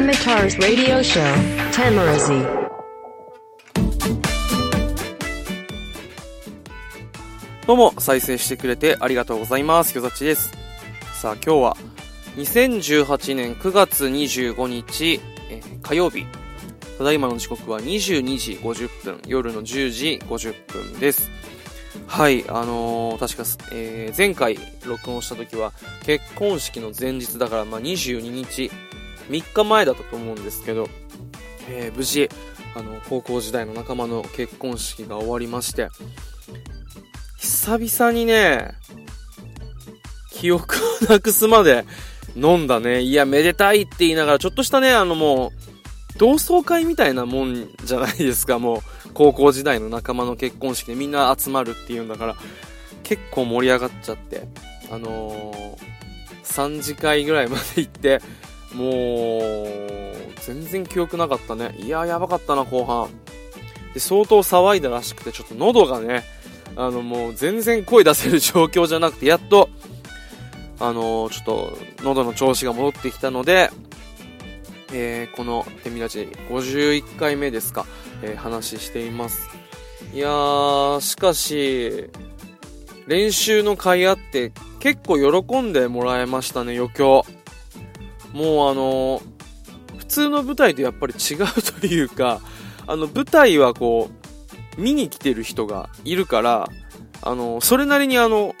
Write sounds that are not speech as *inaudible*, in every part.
Tamitar's radio show, Tamarazi. どうも、再生してくれてありがとうございます。よざちです。さあ、今日は、2018年9月25日、えー火曜日。ただいまの時刻は22時50分、夜の10時50分です。はい、あのー確か、えー前回録音した時は、結婚式の前日だから、まあ、22日、3日前だったと思うんですけど、えー無事、あの、高校時代の仲間の結婚式が終わりまして、久々にね、記憶をなくすまで飲んだね。いや、めでたいって言いながら、ちょっとしたね、あのもう、同窓会みたいなもんじゃないですか、もう、高校時代の仲間の結婚式でみんな集まるっていうんだから、結構盛り上がっちゃって、あのー、3次会ぐらいまで行って、もう、全然記憶なかったね。いや、やばかったな、後半。で、相当騒いだらしくて、ちょっと喉がね、あのもう全然声出せる状況じゃなくて、やっと、あのちょっと喉の調子が戻ってきたので、えーこのテミラジ51回目ですか、えー話しています。いやー、しかし、練習の甲斐あって結構喜んでもらえましたね、余興。もうあの普通の舞台とやっぱり違うというか、あの舞台はこう、見に来てる人がいるから、あの、それなりにあの、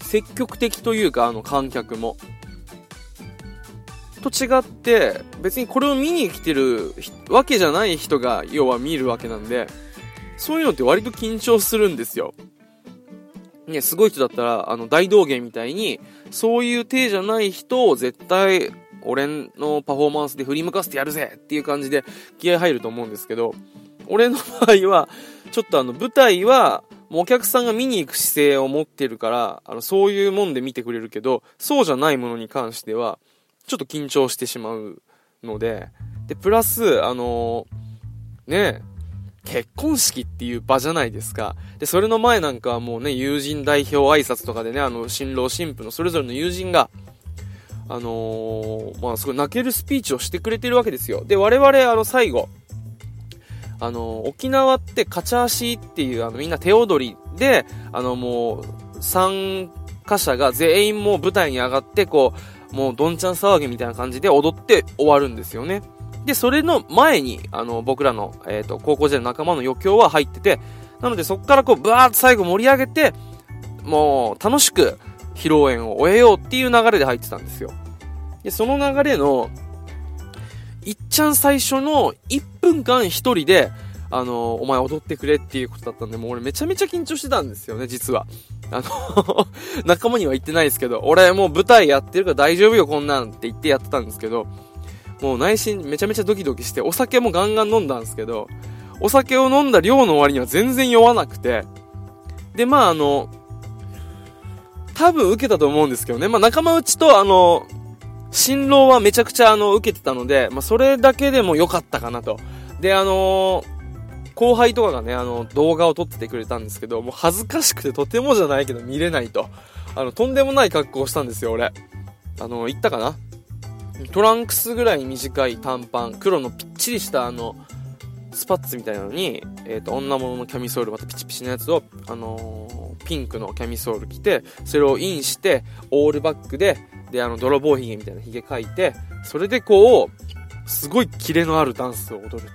積極的というか、あの、観客も。と違って、別にこれを見に来てるわけじゃない人が、要は見るわけなんで、そういうのって割と緊張するんですよ。ね、すごい人だったら、あの、大道芸みたいに、そういう体じゃない人を絶対、俺のパフォーマンスで振り向かせてやるぜっていう感じで気合入ると思うんですけど、俺の場合は、ちょっとあの、舞台は、もうお客さんが見に行く姿勢を持ってるから、あの、そういうもんで見てくれるけど、そうじゃないものに関しては、ちょっと緊張してしまうので、で、プラス、あのね結婚式っていう場じゃないですか。で、それの前なんかはもうね、友人代表挨拶とかでね、あの、新郎新婦のそれぞれの友人が、あのーまあ、すごい泣けるスピーチをしてくれてるわけですよ。で、我々、あの、最後、あの、沖縄ってカチャーシーっていう、あの、みんな手踊りで、あの、もう、参加者が全員もう舞台に上がって、こう、もうどんちゃん騒ぎみたいな感じで踊って終わるんですよね。で、それの前に、あの、僕らの、えっ、と、高校時代の仲間の余興は入ってて、なのでそこからこう、ブワーッと最後盛り上げて、もう、楽しく、披露宴を終えようっていう流れで入ってたんですよ。で、その流れの、いっちゃん最初の1分間一人で、あの、お前踊ってくれっていうことだったんで、もう俺めちゃめちゃ緊張してたんですよね、実は。あの、*laughs* 仲間には言ってないですけど、俺もう舞台やってるから大丈夫よ、こんなんって言ってやってたんですけど、もう内心めちゃめちゃドキドキして、お酒もガンガン飲んだんですけど、お酒を飲んだ量の割には全然酔わなくて、で、まああの、多分受けたと思うんですけどね。まあ仲間内とあの、新郎はめちゃくちゃあの、受けてたので、まあそれだけでも良かったかなと。で、あの後輩とかがね、あの、動画を撮っててくれたんですけど、もう恥ずかしくてとてもじゃないけど見れないと。あの、とんでもない格好をしたんですよ、俺。あの、言ったかな？トランクスぐらい短い短パン、黒のぴっちりしたあの、スパッツみたいなのに、えっ、と、女物のキャミソール、またピチピチのやつを、あのーピンクのキャミソール着て、それをインして、オールバックで、で、あの、泥棒髭みたいな髭描いて、それでこう、すごいキレのあるダンスを踊るっていう。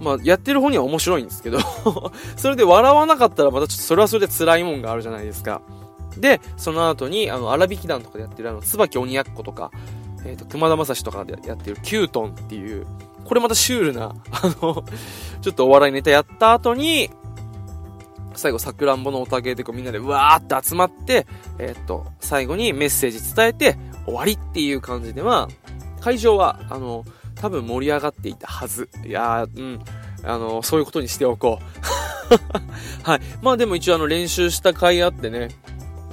まあ、やってる方には面白いんですけど、*laughs* それで笑わなかったらまたちょっとそれはそれで辛いもんがあるじゃないですか。で、その後に、あの、荒引き団とかでやってるあの、椿鬼奴とか、えっ、と、熊田正史とかでやってるキュートンっていう、これまたシュールな、*laughs* あの、ちょっとお笑いネタやった後に、最後、さくらんぼのおたげでこうみんなでうわーって集まって、えっ、と、最後にメッセージ伝えて終わりっていう感じでは、会場は、あの、多分盛り上がっていたはず。いやー、うん。あの、そういうことにしておこう。*laughs* はい。まあでも一応あの練習した甲斐あってね。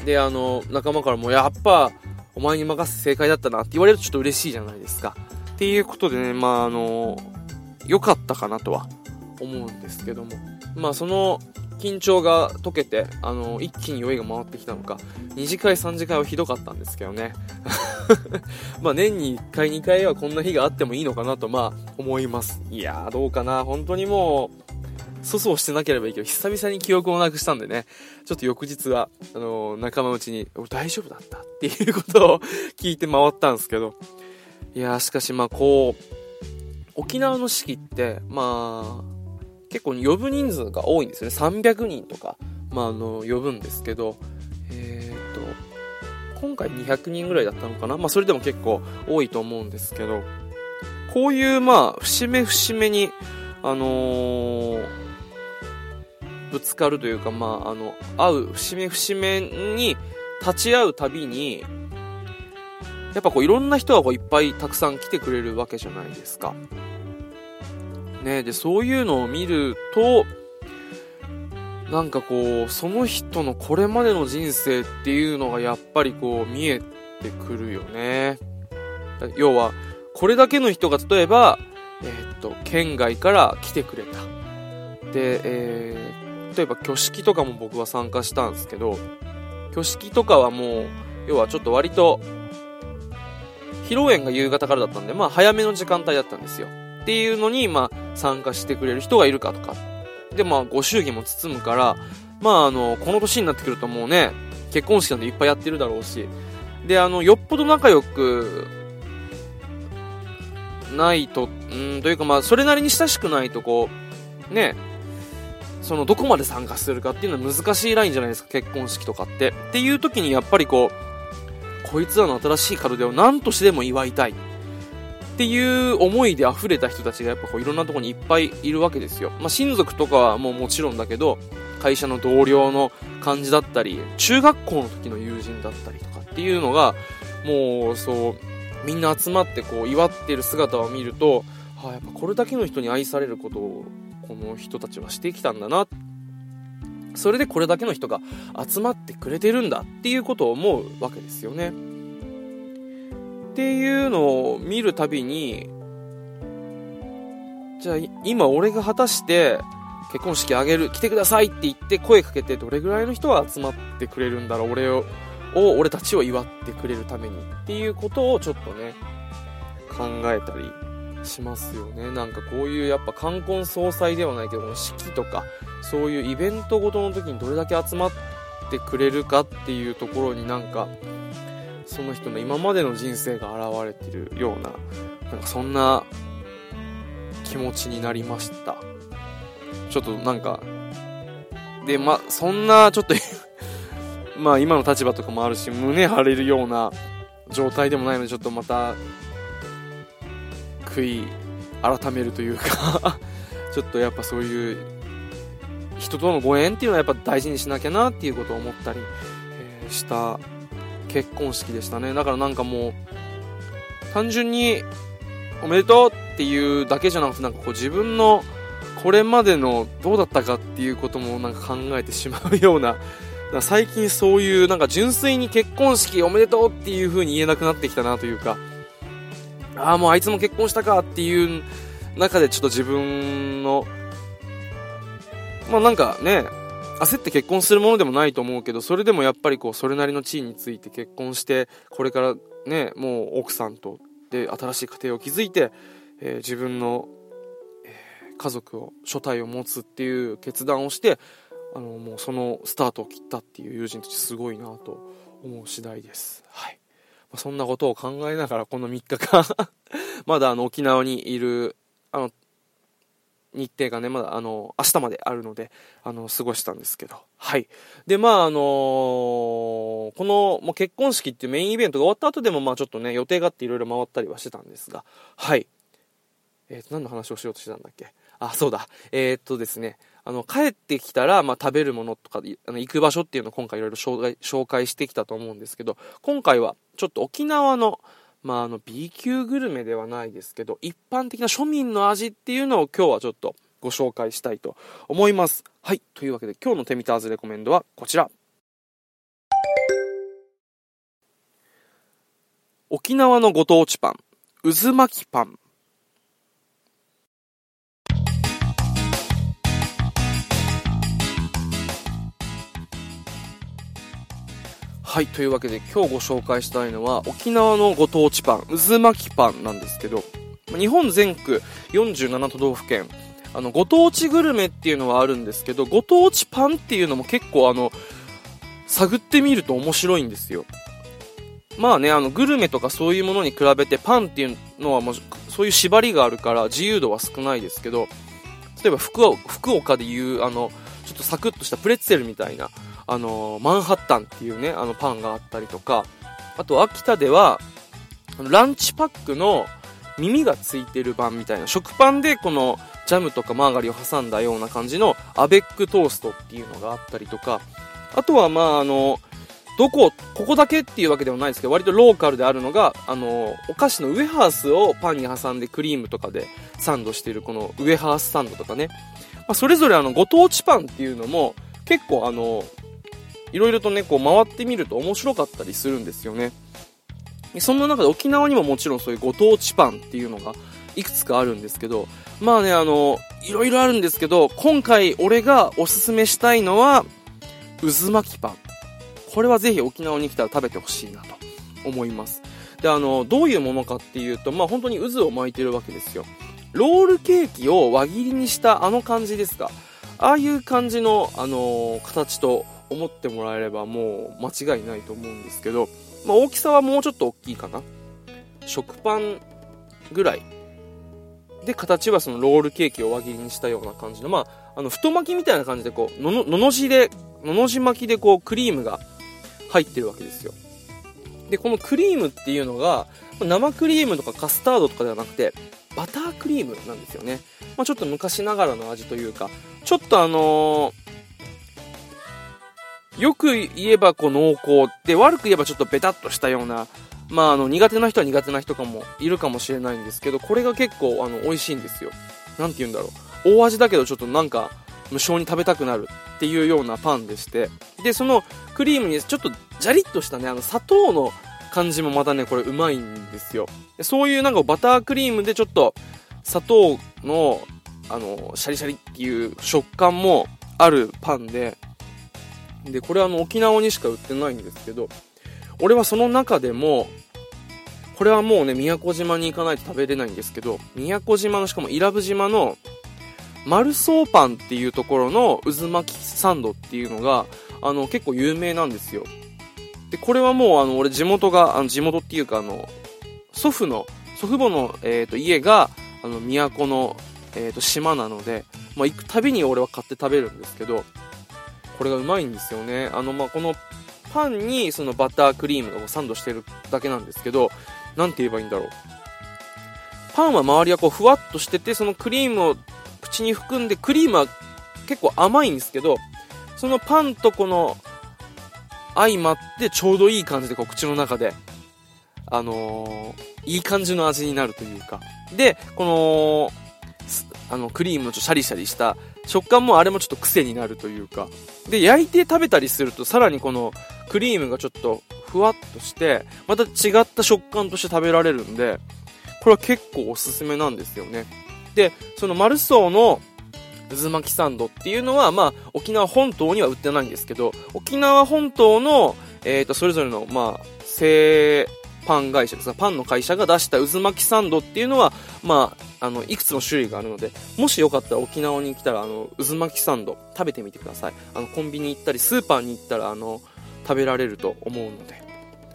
で、あの、仲間からもやっぱ、お前に任せ正解だったなって言われるとちょっと嬉しいじゃないですか。っていうことでね、まああの、良かったかなとは思うんですけども。まあその、緊張が解けて、あの、一気に酔いが回ってきたのか、2次会3次会はひどかったんですけどね。*laughs* まあ年に1回2回はこんな日があってもいいのかなとまあ思います。いやーどうかな。本当にもう、粗相してなければいいけど、久々に記憶をなくしたんでね、ちょっと翌日は、あのー、仲間内に、俺大丈夫だったっていうことを聞いて回ったんですけど、いやーしかしまあこう、沖縄の式って、まあ、結構呼ぶ人数が多いんですよね。300人とか、まああの、呼ぶんですけど、えー、っと、今回200人ぐらいだったのかな。まあそれでも結構多いと思うんですけど、こういうまあ、節目節目に、あのーぶつかるというか、まあ、あの、会う、節目節目に立ち会うたびに、やっぱこういろんな人がこういっぱいたくさん来てくれるわけじゃないですか。ねで、そういうのを見ると、なんかこう、その人のこれまでの人生っていうのがやっぱりこう見えてくるよね。要は、これだけの人が例えば、えー、っと、県外から来てくれた。で、えー、例えば挙式とかも僕は参加したんですけど、挙式とかはもう、要はちょっと割と、披露宴が夕方からだったんで、まあ早めの時間帯だったんですよ。っていうのに、まあ参加してくれる人がいるかとか。で、まあご祝儀も包むから、まああの、この年になってくるともうね、結婚式なんていっぱいやってるだろうし、で、あの、よっぽど仲良く、ないと、うん、というかまあ、それなりに親しくないとこう、ね、そのどこまで参加するかっていうのは難しいラインじゃないですか、結婚式とかって。っていう時にやっぱりこう、こいつらの新しい門出を何としてでも祝いたい。っていう思いで溢れた人たちがやっぱこういろんなとこにいっぱいいるわけですよ。まあ、親族とかはもうもちろんだけど、会社の同僚の感じだったり、中学校の時の友人だったりとかっていうのが、もうそう、みんな集まってこう祝ってる姿を見ると、はあ、やっぱこれだけの人に愛されることこの人たちはしてきたんだな。それでこれだけの人が集まってくれてるんだっていうことを思うわけですよね。っていうのを見るたびにじゃあ今俺が果たして結婚式あげる来てくださいって言って声かけてどれぐらいの人が集まってくれるんだろう俺を俺たちを祝ってくれるためにっていうことをちょっとね考えたりしますよね。なんかこういうやっぱ冠婚葬祭ではないけど、式とか、そういうイベントごとの時にどれだけ集まってくれるかっていうところになんか、その人の今までの人生が現れてるような、なんかそんな気持ちになりました。ちょっとなんか、で、ま、そんなちょっと *laughs* まあ今の立場とかもあるし、胸張れるような状態でもないので、ちょっとまた悔い改めるというか *laughs* ちょっとやっぱそういう人とのご縁っていうのはやっぱ大事にしなきゃなっていうことを思ったり、え、した結婚式でしたね。だからなんかもう単純におめでとうっていうだけじゃなくてなんかこう自分のこれまでのどうだったかっていうこともなんか考えてしまうような最近そういうなんか純粋に結婚式おめでとうっていう風に言えなくなってきたなというかああ、もうあいつも結婚したかっていう中でちょっと自分の、まあなんかね、焦って結婚するものでもないと思うけど、それでもやっぱりこう、それなりの地位について結婚して、これからね、もう奥さんと、で、新しい家庭を築いて、えー、自分の、えー、家族を、所帯を持つっていう決断をして、あの、もうそのスタートを切ったっていう友人たちすごいなと思う次第です。はい。そんなことを考えながらこの3日間 *laughs* まだあの沖縄にいる、あの、日程がね、まだあの、明日まであるので、あの、過ごしたんですけど。はい。で、まああのー、この、もう結婚式っていうメインイベントが終わった後でも、まあちょっとね、予定があっていろいろ回ったりはしてたんですが、はい。えっ、ー、と、何の話をしようとしてたんだっけ？あ、そうだ。えー、っとですね、あの、帰ってきたら、まあ、食べるものとか、あの、行く場所っていうのを今回いろいろ紹介してきたと思うんですけど、今回は、ちょっと沖縄の、まあ、あの、B 級グルメではないですけど、一般的な庶民の味っていうのを今日はちょっとご紹介したいと思います。はい。というわけで今日のテミターズレコメンドはこちら。沖縄のご当地パン、渦巻きパン。はい、というわけで今日ご紹介したいのは沖縄のご当地パン、渦巻きパンなんですけど、日本全国47都道府県、あの、ご当地グルメっていうのはあるんですけど、ご当地パンっていうのも結構あの、探ってみると面白いんですよ。まあね、あの、グルメとかそういうものに比べてパンっていうのはもう、そういう縛りがあるから自由度は少ないですけど、例えば福福岡でいう、あの、ちょっとサクッとしたプレッツェルみたいな、あの、マンハッタンっていうね、あのパンがあったりとか、あと秋田では、ランチパックの耳がついてる版みたいな、食パンでこのジャムとかマーガリンを挟んだような感じのアベックトーストっていうのがあったりとか、あとはまああの、どこ、ここだけっていうわけではないですけど、割とローカルであるのが、あの、お菓子のウエハースをパンに挟んでクリームとかでサンドしてるこのウエハースサンドとかね。まあ、それぞれあの、ご当地パンっていうのも、結構あの、いろいろとね、こう回ってみると面白かったりするんですよね。そんな中で沖縄にももちろんそういうご当地パンっていうのがいくつかあるんですけど、まあね、あの、いろいろあるんですけど、今回俺がおすすめしたいのは、渦巻きパン。これはぜひ沖縄に来たら食べてほしいなと思います。で、あの、どういうものかっていうと、まあ本当に渦を巻いてるわけですよ。ロールケーキを輪切りにしたあの感じですか。ああいう感じの、あの形と思ってもらえればもう間違いないと思うんですけど、まあ、大きさはもうちょっと大きいかな。食パンぐらいで形はそのロールケーキを輪切りにしたような感じのまああの太巻きみたいな感じでこうのののの字でのの字巻きでこうクリームが入ってるわけですよ。でこのクリームっていうのが生クリームとかカスタードとかではなくてバタークリームなんですよね、まあ、ちょっと昔ながらの味というかちょっとあのーよく言えばこう濃厚で、悪く言えばちょっとベタっとしたような、まああの苦手な人は苦手な人かもいるかもしれないんですけど、これが結構あの美味しいんですよ。なんて言うんだろう。大味だけどちょっとなんか無性に食べたくなるっていうようなパンでして、で、そのクリームにちょっとジャリッとしたね、あの砂糖の感じもまたね、これうまいんですよ。そういうなんかバタークリームでちょっと砂糖のあの、シャリシャリっていう食感もあるパンで、で、これはあの沖縄にしか売ってないんですけど、俺はその中でも、これはもうね、宮古島に行かないと食べれないんですけど、宮古島のしかも伊良部島の、マルソーパンっていうところの渦巻きサンドっていうのが、あの、結構有名なんですよ。で、これはもうあの、俺地元が、あの、地元っていうかあの、祖父の、祖父母の、え、ー、と、家が、あの、都の、えっ、ー、と、島なので、まあ、行くたびに俺は買って食べるんですけど、これがうまいんですよね。あの、まあ、このパンにそのバタークリームがサンドしてるだけなんですけど、なんて言えばいいんだろう。パンは周りはこうふわっとしてて、そのクリームを口に含んで、クリームは結構甘いんですけど、そのパンとこの相まってちょうどいい感じでこう口の中で、あのー、いい感じの味になるというか。で、この、あの、クリームのちょっとシャリシャリした食感もあれもちょっと癖になるというか。で、焼いて食べたりすると、さらにこのクリームがちょっとふわっとして、また違った食感として食べられるんで、これは結構おすすめなんですよね。で、そのマルソーの渦巻きサンドっていうのは、まあ、沖縄本島には売ってないんですけど、沖縄本島の、えっ、ー、と、それぞれの、まあ、製パン会社ですパンの会社が出した渦巻きサンドっていうのは、まあ、あの、いくつも種類があるので、もしよかったら沖縄に来たら、あの、渦巻きサンド食べてみてください。あの、コンビニ行ったり、スーパーに行ったら、あの、食べられると思うので。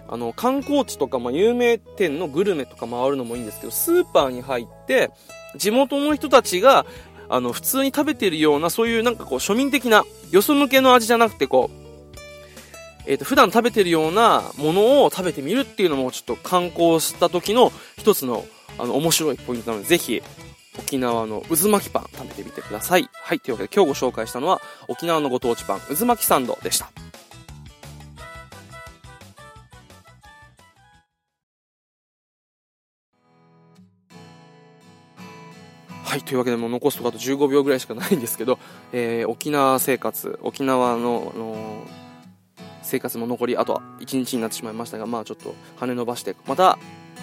あの、観光地とか、まあ、有名店のグルメとか回るのもいいんですけど、スーパーに入って、地元の人たちが、あの、普通に食べてるような、そういうなんかこう、庶民的な、よそ向けの味じゃなくて、こう、えっ、ー、と、普段食べてるようなものを食べてみるっていうのもちょっと観光した時の一つの、あの、面白いポイントなので、ぜひ、沖縄の渦巻きパン食べてみてください。はい、というわけで今日ご紹介したのは、沖縄のご当地パン、渦巻きサンドでした。はい、というわけでもう残すとかあと15秒ぐらいしかないんですけど、えー、沖縄生活、沖縄の、あのー生活も残りあとは1日になってしまいましたがまあちょっと跳ね伸ばしてまた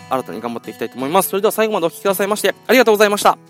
新たに頑張っていきたいと思います。それでは最後までお聴きくださいましてありがとうございました。